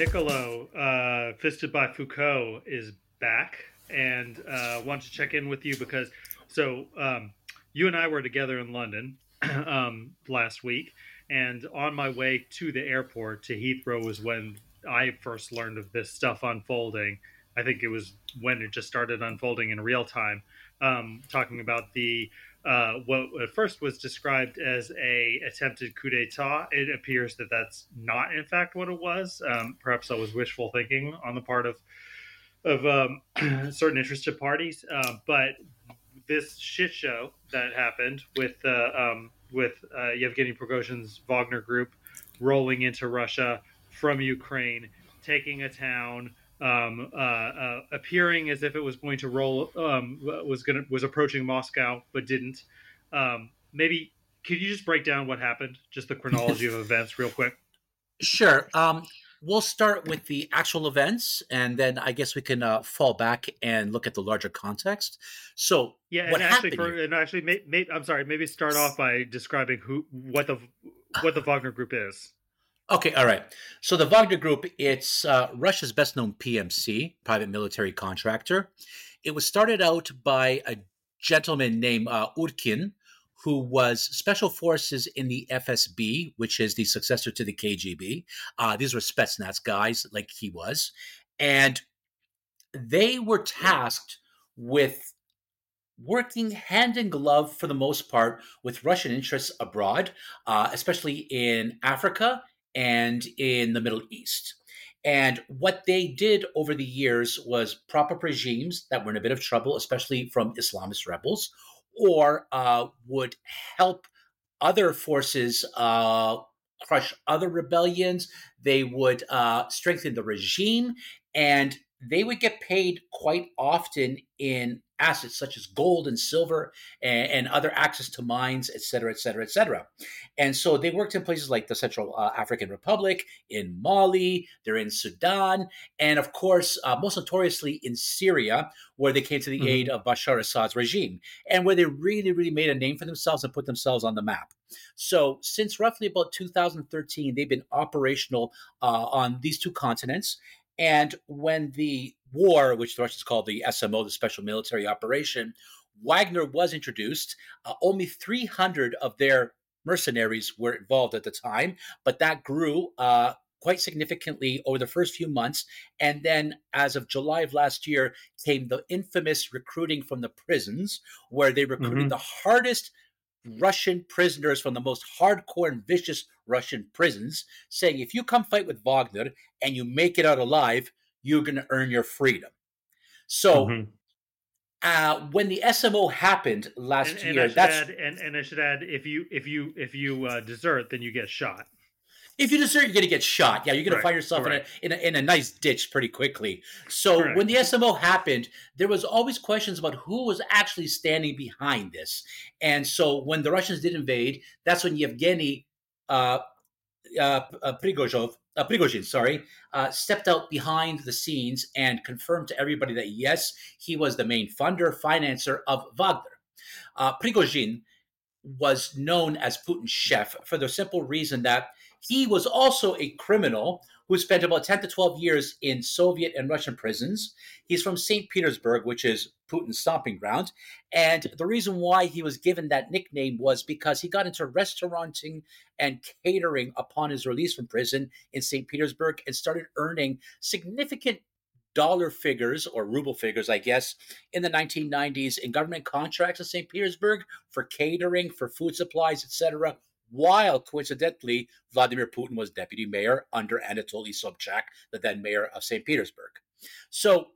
Niccolo, uh, Fisted by Foucault, is back and uh, wanted to check in with you because so um, you and I were together in London um, last week, and on my way to the airport to Heathrow was when I first learned of this stuff unfolding. I think it was when it just started unfolding in real time, um, talking about the uh, what at first was described as a attempted coup d'état. It appears that that's not, in fact, what it was. Um, perhaps that was wishful thinking on the part of of um, certain interested parties. Uh, but this shit show that happened with uh, um, with uh, Yevgeny Prigozhin's Wagner Group rolling into Russia from Ukraine, taking a town, um, uh, uh, appearing as if it was going to roll, um, was going to was approaching Moscow, but didn't. Um, maybe could you just break down what happened, just the chronology of events, real quick? Sure. Um, we'll start with the actual events, and then I guess we can uh, fall back and look at the larger context. So, yeah, and actually, for, and actually, may, may, I'm sorry, maybe start off by describing who, what the, what the Wagner Group is. Okay, all right. So the Wagner Group, it's uh, Russia's best known PMC, private military contractor. It was started out by a gentleman named uh, Utkin, who was special forces in the FSB, which is the successor to the KGB. Uh, these were Spetsnaz guys, like he was. And they were tasked with working hand in glove for the most part with Russian interests abroad, uh, especially in Africa and in the Middle East. And what they did over the years was prop up regimes that were in a bit of trouble, especially from Islamist rebels, or uh, would help other forces uh, crush other rebellions. They would uh, strengthen the regime, and they would get paid quite often in assets such as gold and silver and, and, other access to mines, et cetera, et cetera, et cetera. And so they worked in places like the Central uh, African Republic, in Mali, they're in Sudan, and of course, uh, most notoriously in Syria, where they came to the mm-hmm. aid of Bashar Assad's regime and where they really, really made a name for themselves and put themselves on the map. So, since roughly about 2013, they've been operational uh, on these two continents. And when the war, which the Russians call the SMO, the Special Military Operation, Wagner was introduced. Uh, only 300 of their mercenaries were involved at the time, but that grew uh, quite significantly over the first few months. And then, as of July of last year, came the infamous recruiting from the prisons, where they recruited mm-hmm. the hardest Russian prisoners from the most hardcore and vicious Russian prisons, saying, if you come fight with Wagner and you make it out alive, you're going to earn your freedom. So, mm-hmm. uh, when the SMO happened last and, and year, that's add, and, and I should add, if you if you if you uh, desert, then you get shot. If you desert, you're going to get shot. Yeah, you're going right. to find yourself in a, in a, in a nice ditch pretty quickly. So Correct. when the SMO happened, there was always questions about who was actually standing behind this. And so when the Russians did invade, that's when Yevgeny uh, uh, uh, Prigozhin, uh, Prigozhin, sorry, uh, stepped out behind the scenes and confirmed to everybody that yes, he was the main funder, financer of Wagner. Uh, Prigozhin was known as Putin's chef for the simple reason that he was also a criminal who spent about 10 to 12 years in Soviet and Russian prisons. He's from St. Petersburg, which is Putin's stomping ground. And the reason why he was given that nickname was because he got into restauranting and catering upon his release from prison in St. Petersburg and started earning significant dollar figures or ruble figures, I guess, in the 1990s in government contracts in St. Petersburg for catering, for food supplies, etc while coincidentally, Vladimir Putin was deputy mayor under Anatoly Sobchak, the then mayor of St. Petersburg. So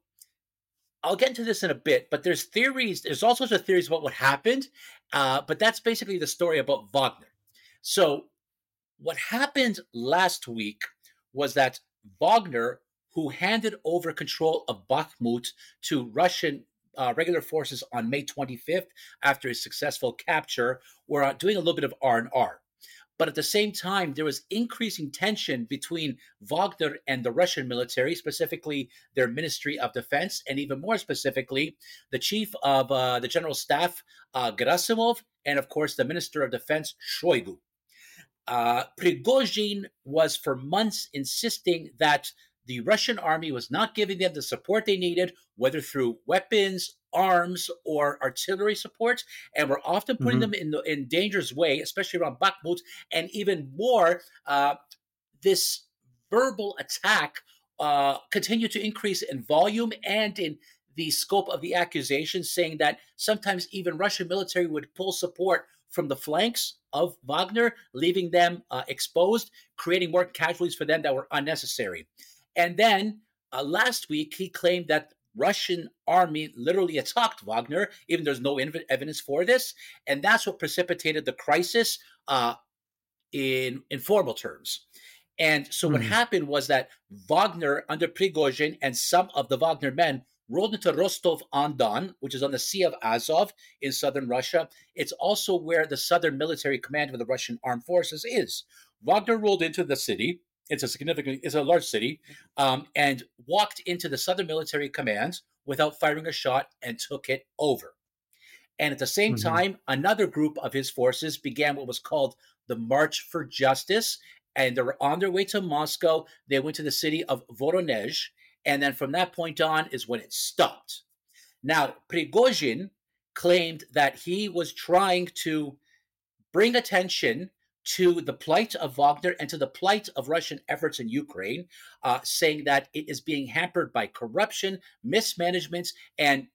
I'll get into this in a bit, but there's theories, there's all sorts of theories about what happened, uh, but that's basically the story about Wagner. So what happened last week was that Wagner, who handed over control of Bakhmut to Russian uh, regular forces on May 25th after his successful capture, were uh, doing a little bit of R&R. But at the same time, there was increasing tension between Wagner and the Russian military, specifically their Ministry of Defense, and even more specifically, the chief of uh, the general staff, uh, Gerasimov, and of course, the Minister of Defense, Shoigu. Uh, Prigozhin was for months insisting that the Russian army was not giving them the support they needed, whether through weapons, arms, or artillery support, and were often putting mm-hmm. them in the, in dangerous way, especially around Bakhmut, and even more, uh, this verbal attack uh, continued to increase in volume and in the scope of the accusations, saying that sometimes even Russian military would pull support from the flanks of Wagner, leaving them uh, exposed, creating more casualties for them that were unnecessary. And then uh, last week, he claimed that Russian army literally attacked Wagner, even there's no inv- evidence for this, and that's what precipitated the crisis uh, in informal terms. And so mm-hmm. what happened was that Wagner, under Prigozhin and some of the Wagner men, rolled into Rostov on Don, which is on the Sea of Azov in southern Russia. It's also where the southern military command of the Russian armed forces is. Wagner rolled into the city. It's a significant, it's a large city, um, and walked into the southern military command without firing a shot and took it over. And at the same mm-hmm. time, another group of his forces began what was called the March for Justice, and they were on their way to Moscow. They went to the city of Voronezh, and then from that point on is when it stopped. Now, Prigozhin claimed that he was trying to bring attention to the plight of Wagner and to the plight of Russian efforts in Ukraine, uh, saying that it is being hampered by corruption, mismanagement, and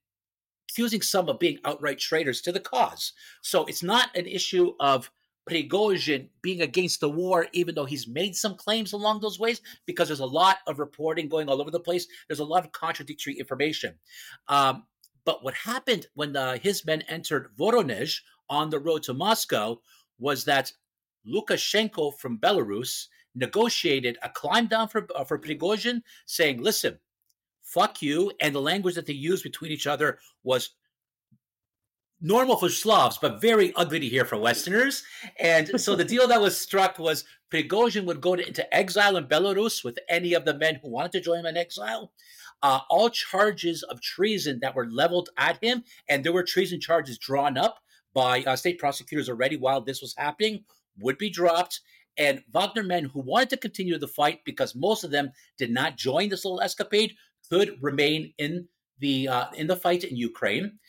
accusing some of being outright traitors to the cause. So it's not an issue of Prigozhin being against the war, even though he's made some claims along those ways, because there's a lot of reporting going all over the place. There's a lot of contradictory information. Um, but what happened when uh, his men entered Voronezh on the road to Moscow was that Lukashenko from Belarus negotiated a climb down for, uh, for Prigozhin, saying, listen, fuck you. And the language that they used between each other was normal for Slavs, but very ugly to hear for Westerners. And so the deal that was struck was Prigozhin would go to, into exile in Belarus with any of the men who wanted to join him in exile. Uh, all charges of treason that were leveled at him, and there were treason charges drawn up by uh, state prosecutors already while this was happening, would be dropped. And Wagner men who wanted to continue the fight because most of them did not join this little escapade could remain in the uh, in the fight in Ukraine.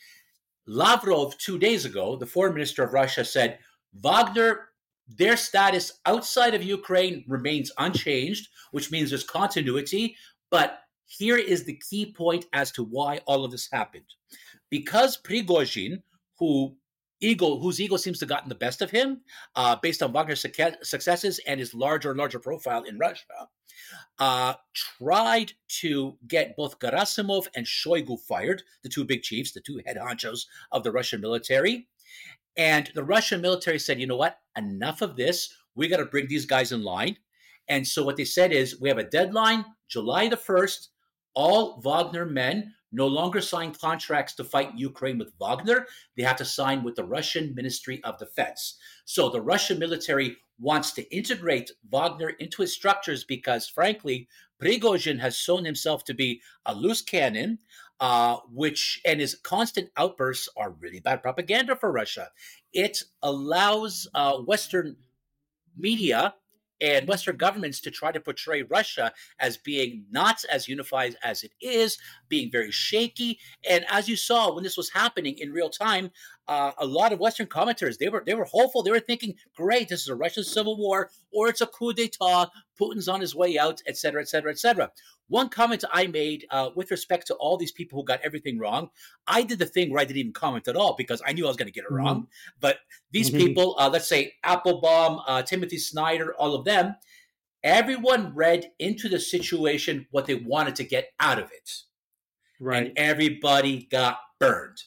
Lavrov, two days ago, the foreign minister of Russia, said Wagner, their status outside of Ukraine remains unchanged, which means there's continuity. But here is the key point as to why all of this happened. Because Prigozhin, who ego, whose ego seems to have gotten the best of him, uh, based on Wagner's successes and his larger and larger profile in Russia, uh, tried to get both Gerasimov and Shoigu fired, the two big chiefs, the two head honchos of the Russian military. And the Russian military said, you know what? Enough of this. We got to bring these guys in line. And so what they said is, we have a deadline, July the 1st. All Wagner men no longer sign contracts to fight Ukraine with Wagner. They have to sign with the Russian Ministry of Defense. So the Russian military wants to integrate Wagner into its structures because, frankly, Prigozhin has shown himself to be a loose cannon, uh, which and his constant outbursts are really bad propaganda for Russia. It allows uh, Western media and Western governments to try to portray Russia as being not as unified as it is, being very shaky. And as you saw when this was happening in real time, uh, a lot of Western commentators they were they were hopeful. They were thinking, "Great, this is a Russian civil war, or it's a coup d'état. Putin's on his way out, etc., etc., etc." One comment I made uh, with respect to all these people who got everything wrong, I did the thing where I didn't even comment at all because I knew I was going to get it mm-hmm. wrong. But these mm-hmm. people, uh, let's say Applebaum, uh, Timothy Snyder, all of them, everyone read into the situation what they wanted to get out of it. Right. And everybody got burned.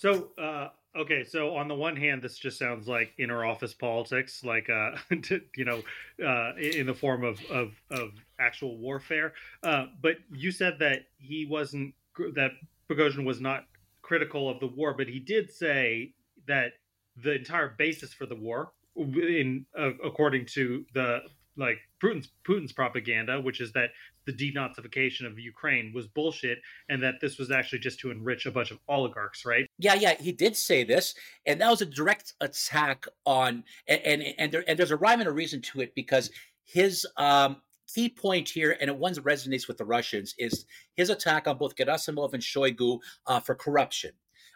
So, uh, Okay, so on the one hand, this just sounds like inner office politics, like uh, you know, uh, in the form of of, of actual warfare. Uh, but you said that he wasn't that Prigozhin was not critical of the war, but he did say that the entire basis for the war, in uh, according to the like Putin's Putin's propaganda, which is that the denazification of Ukraine was bullshit, and that this was actually just to enrich a bunch of oligarchs, right? Yeah, yeah, he did say this, and that was a direct attack on, and and and, there, and there's a rhyme and a reason to it because his um key point here, and it one that resonates with the Russians, is his attack on both Gerasimov and Shoigu uh, for corruption.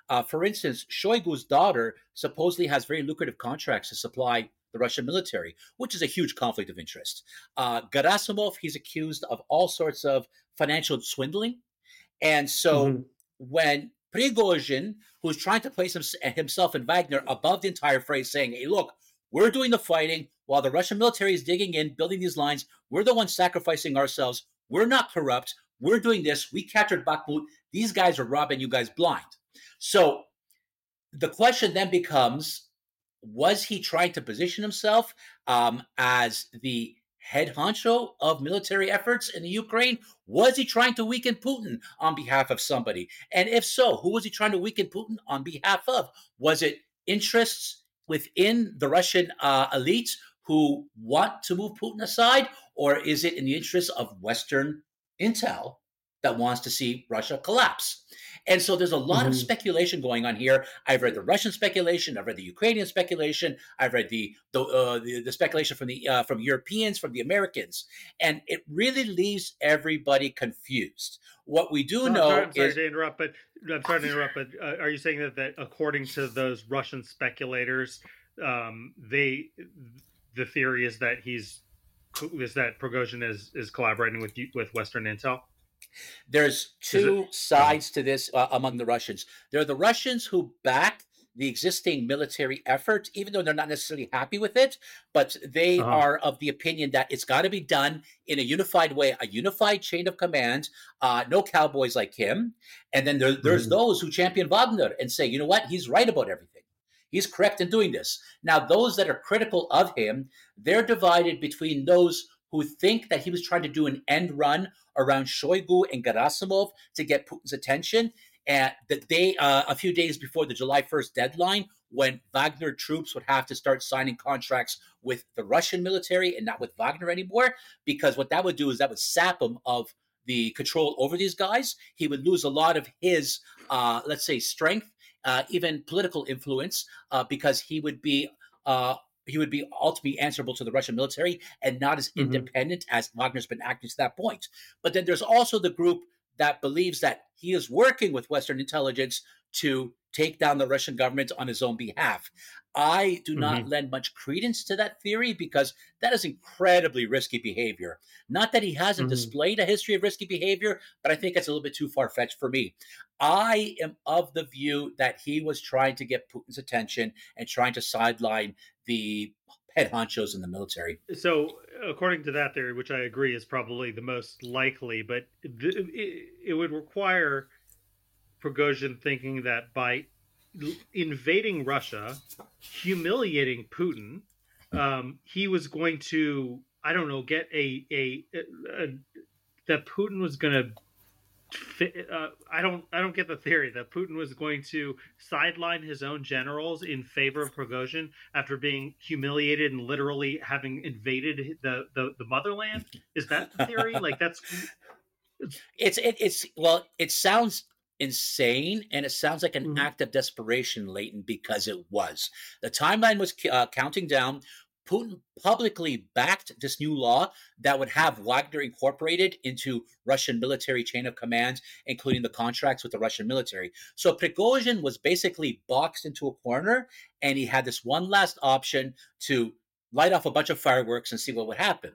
Uh, for instance, Shoigu's daughter supposedly has very lucrative contracts to supply the Russian military, which is a huge conflict of interest. Uh, Gerasimov, he's accused of all sorts of financial swindling. And so mm-hmm. when Prigozhin, who's trying to place himself and Wagner above the entire phrase, saying, hey, look, we're doing the fighting while the Russian military is digging in, building these lines. We're the ones sacrificing ourselves. We're not corrupt. We're doing this. We captured Bakhmut. These guys are robbing you guys blind. So the question then becomes was he trying to position himself um, as the head honcho of military efforts in the Ukraine? Was he trying to weaken Putin on behalf of somebody? And if so, who was he trying to weaken Putin on behalf of? Was it interests within the Russian uh, elites who want to move Putin aside, or is it in the interest of Western intel that wants to see Russia collapse? And so there's a lot mm-hmm. of speculation going on here. I've read the Russian speculation, I've read the Ukrainian speculation, I've read the the, uh, the, the, speculation from the uh, from Europeans, from the Americans, and it really leaves everybody confused. What we do know sorry, I'm sorry is to interrupt, but I'm sorry to interrupt, but uh, are you saying that that according to those Russian speculators, um, they the theory is that he's is that Prigozhin is is collaborating with with Western intel? There's two sides to this uh, among the Russians. There are the Russians who back the existing military effort, even though they're not necessarily happy with it, but they uh-huh. are of the opinion that it's got to be done in a unified way, a unified chain of command, uh, no cowboys like him. And then there, there's mm. those who champion Wagner and say, you know what, he's right about everything. He's correct in doing this. Now, those that are critical of him, they're divided between those who think that he was trying to do an end run around Shoigu and Gerasimov to get Putin's attention. And that they, uh, a few days before the July 1st deadline, when Wagner troops would have to start signing contracts with the Russian military and not with Wagner anymore, because what that would do is that would sap him of the control over these guys. He would lose a lot of his, uh, let's say, strength, uh, even political influence, uh, because he would be uh, he would be ultimately answerable to the Russian military and not as mm-hmm. independent as Wagner's been acting to that point. But then there's also the group that believes that he is working with Western intelligence to take down the Russian government on his own behalf. I do not mm-hmm. lend much credence to that theory because that is incredibly risky behavior. Not that he hasn't mm-hmm. displayed a history of risky behavior, but I think it's a little bit too far fetched for me. I am of the view that he was trying to get Putin's attention and trying to sideline the head honchos in the military. So, according to that theory, which I agree is probably the most likely, but it, it would require Prigozhin thinking that by invading Russia, humiliating Putin, um, he was going to, I don't know, get a, a, a, a that Putin was going to uh, I don't I don't get the theory that Putin was going to sideline his own generals in favor of Prigozhin after being humiliated and literally having invaded the the, the motherland. Is that the theory? like that's it's it, it's well, it sounds insane and it sounds like an mm-hmm. act of desperation Leighton because it was the timeline was uh, counting down Putin publicly backed this new law that would have Wagner incorporated into Russian military chain of command, including the contracts with the Russian military. So Prigozhin was basically boxed into a corner, and he had this one last option to light off a bunch of fireworks and see what would happen.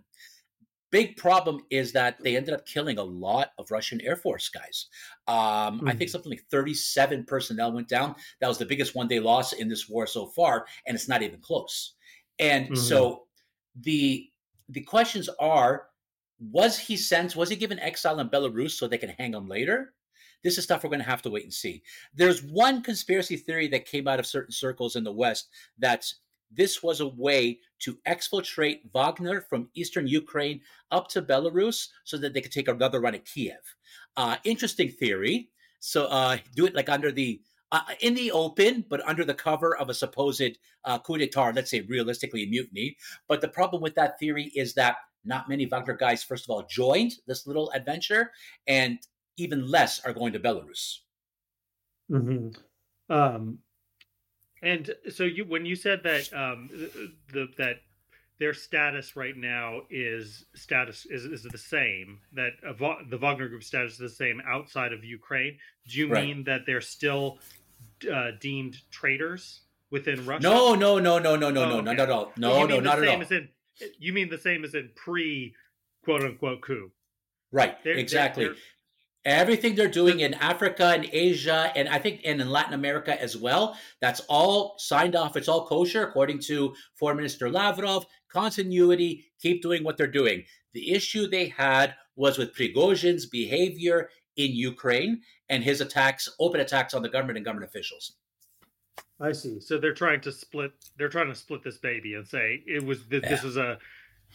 Big problem is that they ended up killing a lot of Russian Air Force guys. Um, mm-hmm. I think hmm. something like 37 personnel went down. That was the biggest one they lost in this war so far, and it's not even close. And mm-hmm. so the the questions are was he sent was he given exile in Belarus so they can hang him later? This is stuff we're going to have to wait and see. There's one conspiracy theory that came out of certain circles in the West that this was a way to exfiltrate Wagner from eastern Ukraine up to Belarus so that they could take another run at Kiev. Uh, interesting theory. So uh, do it like under the uh, in the open, but under the cover of a supposed uh, coup d'etat, let's say realistically a mutiny. But the problem with that theory is that not many Wagner guys, first of all, joined this little adventure, and even less are going to Belarus. Mm-hmm. Um, and so you, when you said that um, the, that their status right now is status is, is the same that the Wagner Group status is the same outside of Ukraine. Do you right. mean that they're still uh, deemed traitors within Russia? No, no, no, no, no, no, oh, no, okay. not at all. No, no, not at all. In, you mean the same as in pre quote unquote coup? Right, they're, exactly. They're, Everything they're doing in Africa and Asia, and I think and in Latin America as well, that's all signed off. It's all kosher, according to Foreign Minister Lavrov. Continuity, keep doing what they're doing. The issue they had was with Prigozhin's behavior in Ukraine and his attacks, open attacks on the government and government officials. I see. So they're trying to split. They're trying to split this baby and say it was this, yeah. this is a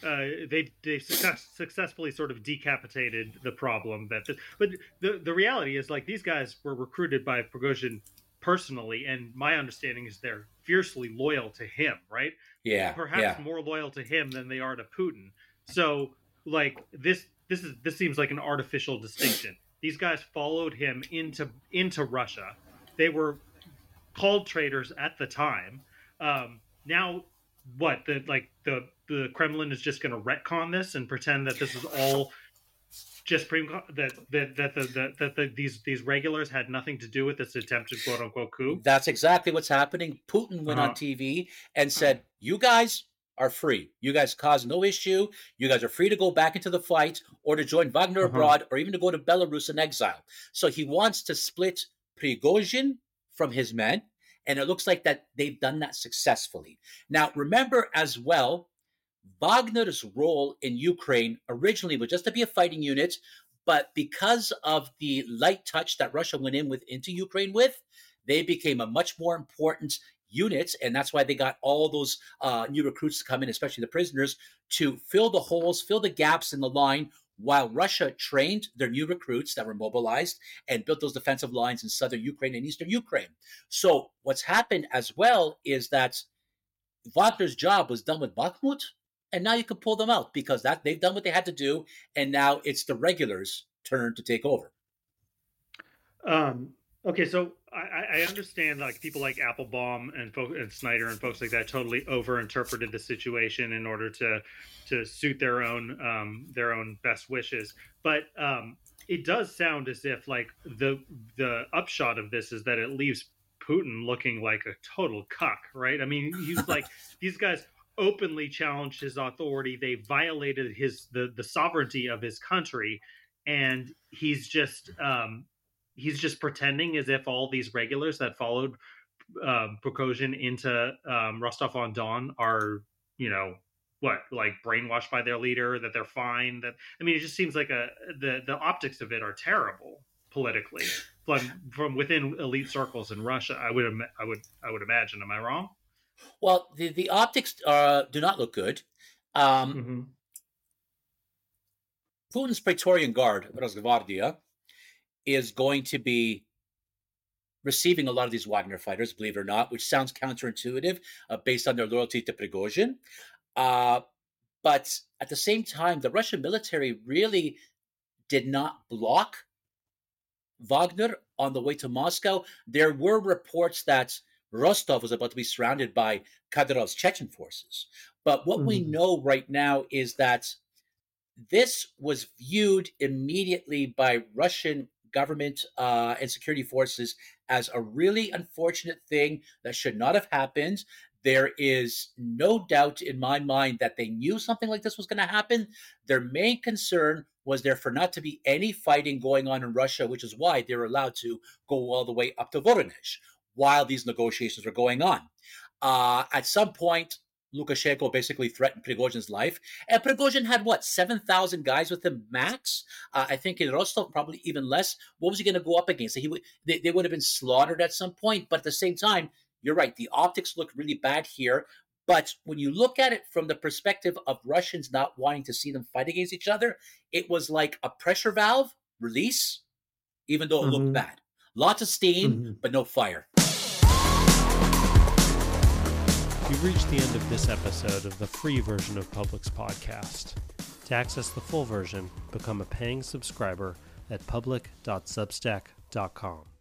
uh, they they success, successfully sort of decapitated the problem that this, but the the reality is like these guys were recruited by Prigozhin personally and my understanding is they're fiercely loyal to him right? Yeah perhaps yeah. more loyal to him than they are to Putin. So like this this is this seems like an artificial distinction. These guys followed him into into Russia. They were called traitors at the time. Um, now what the like the the Kremlin is just going to retcon this and pretend that this is all just pre that that that the, that, that the, these these regulars had nothing to do with this attempted quote unquote coup. That's exactly what's happening. Putin went uh-huh. on TV and said, "You guys are free. You guys cause no issue. You guys are free to go back into the fight or to join Wagner uh-huh. abroad or even to go to Belarus in exile." So he wants to split Prigozhin from his men, and it looks like that they've done that successfully. Now, remember as well Wagner's role in Ukraine originally was just to be a fighting unit, but because of the light touch that Russia went in with into Ukraine with, they became a much more important unit, and that's why they got all those uh, new recruits to come in, especially the prisoners, to fill the holes, fill the gaps in the line. While Russia trained their new recruits that were mobilized and built those defensive lines in southern Ukraine and eastern Ukraine. So, what's happened as well is that Wagner's job was done with Bakhmut, and now you can pull them out because that they've done what they had to do, and now it's the regulars' turn to take over. Um. Okay, so I, I understand like people like Applebaum and, and Snyder and folks like that totally overinterpreted the situation in order to to suit their own um, their own best wishes, but um, it does sound as if like the the upshot of this is that it leaves Putin looking like a total cuck, right? I mean, he's like these guys openly challenged his authority. They violated his the the sovereignty of his country, and he's just um, he's just pretending as if all these regulars that followed Prigozhin into um, Rostov on Don are you know what like brainwashed by their leader that they're fine. That I mean, it just seems like a the the optics of it are terrible politically from from within elite circles in Russia. I would I would I would imagine. Am I wrong? Well, the, the optics uh, do not look good. Um, mm-hmm. Putin's Praetorian Guard, Rosgvardia, is going to be receiving a lot of these Wagner fighters, believe it or not, which sounds counterintuitive uh, based on their loyalty to Prigozhin. Uh, but at the same time, the Russian military really did not block Wagner on the way to Moscow. There were reports that Rostov was about to be surrounded by Kadyrov's Chechen forces. But what mm-hmm. we know right now is that this was viewed immediately by Russian government uh, and security forces as a really unfortunate thing that should not have happened. There is no doubt in my mind that they knew something like this was going to happen. Their main concern was there for not to be any fighting going on in Russia, which is why they were allowed to go all the way up to Voronezh, while these negotiations were going on. Uh, at some point, Lukashenko basically threatened Prigozhin's life. And Prigozhin had what, 7,000 guys with him max? Uh, I think in Rostov, probably even less. What was he going to go up against? He would, they, they would have been slaughtered at some point. But at the same time, you're right, the optics look really bad here. But when you look at it from the perspective of Russians not wanting to see them fight against each other, it was like a pressure valve release, even though it mm-hmm. looked bad. Lots of steam, mm-hmm. but no fire. You've reached the end of this episode of the free version of Public's podcast. To access the full version, become a paying subscriber at public.substack.com.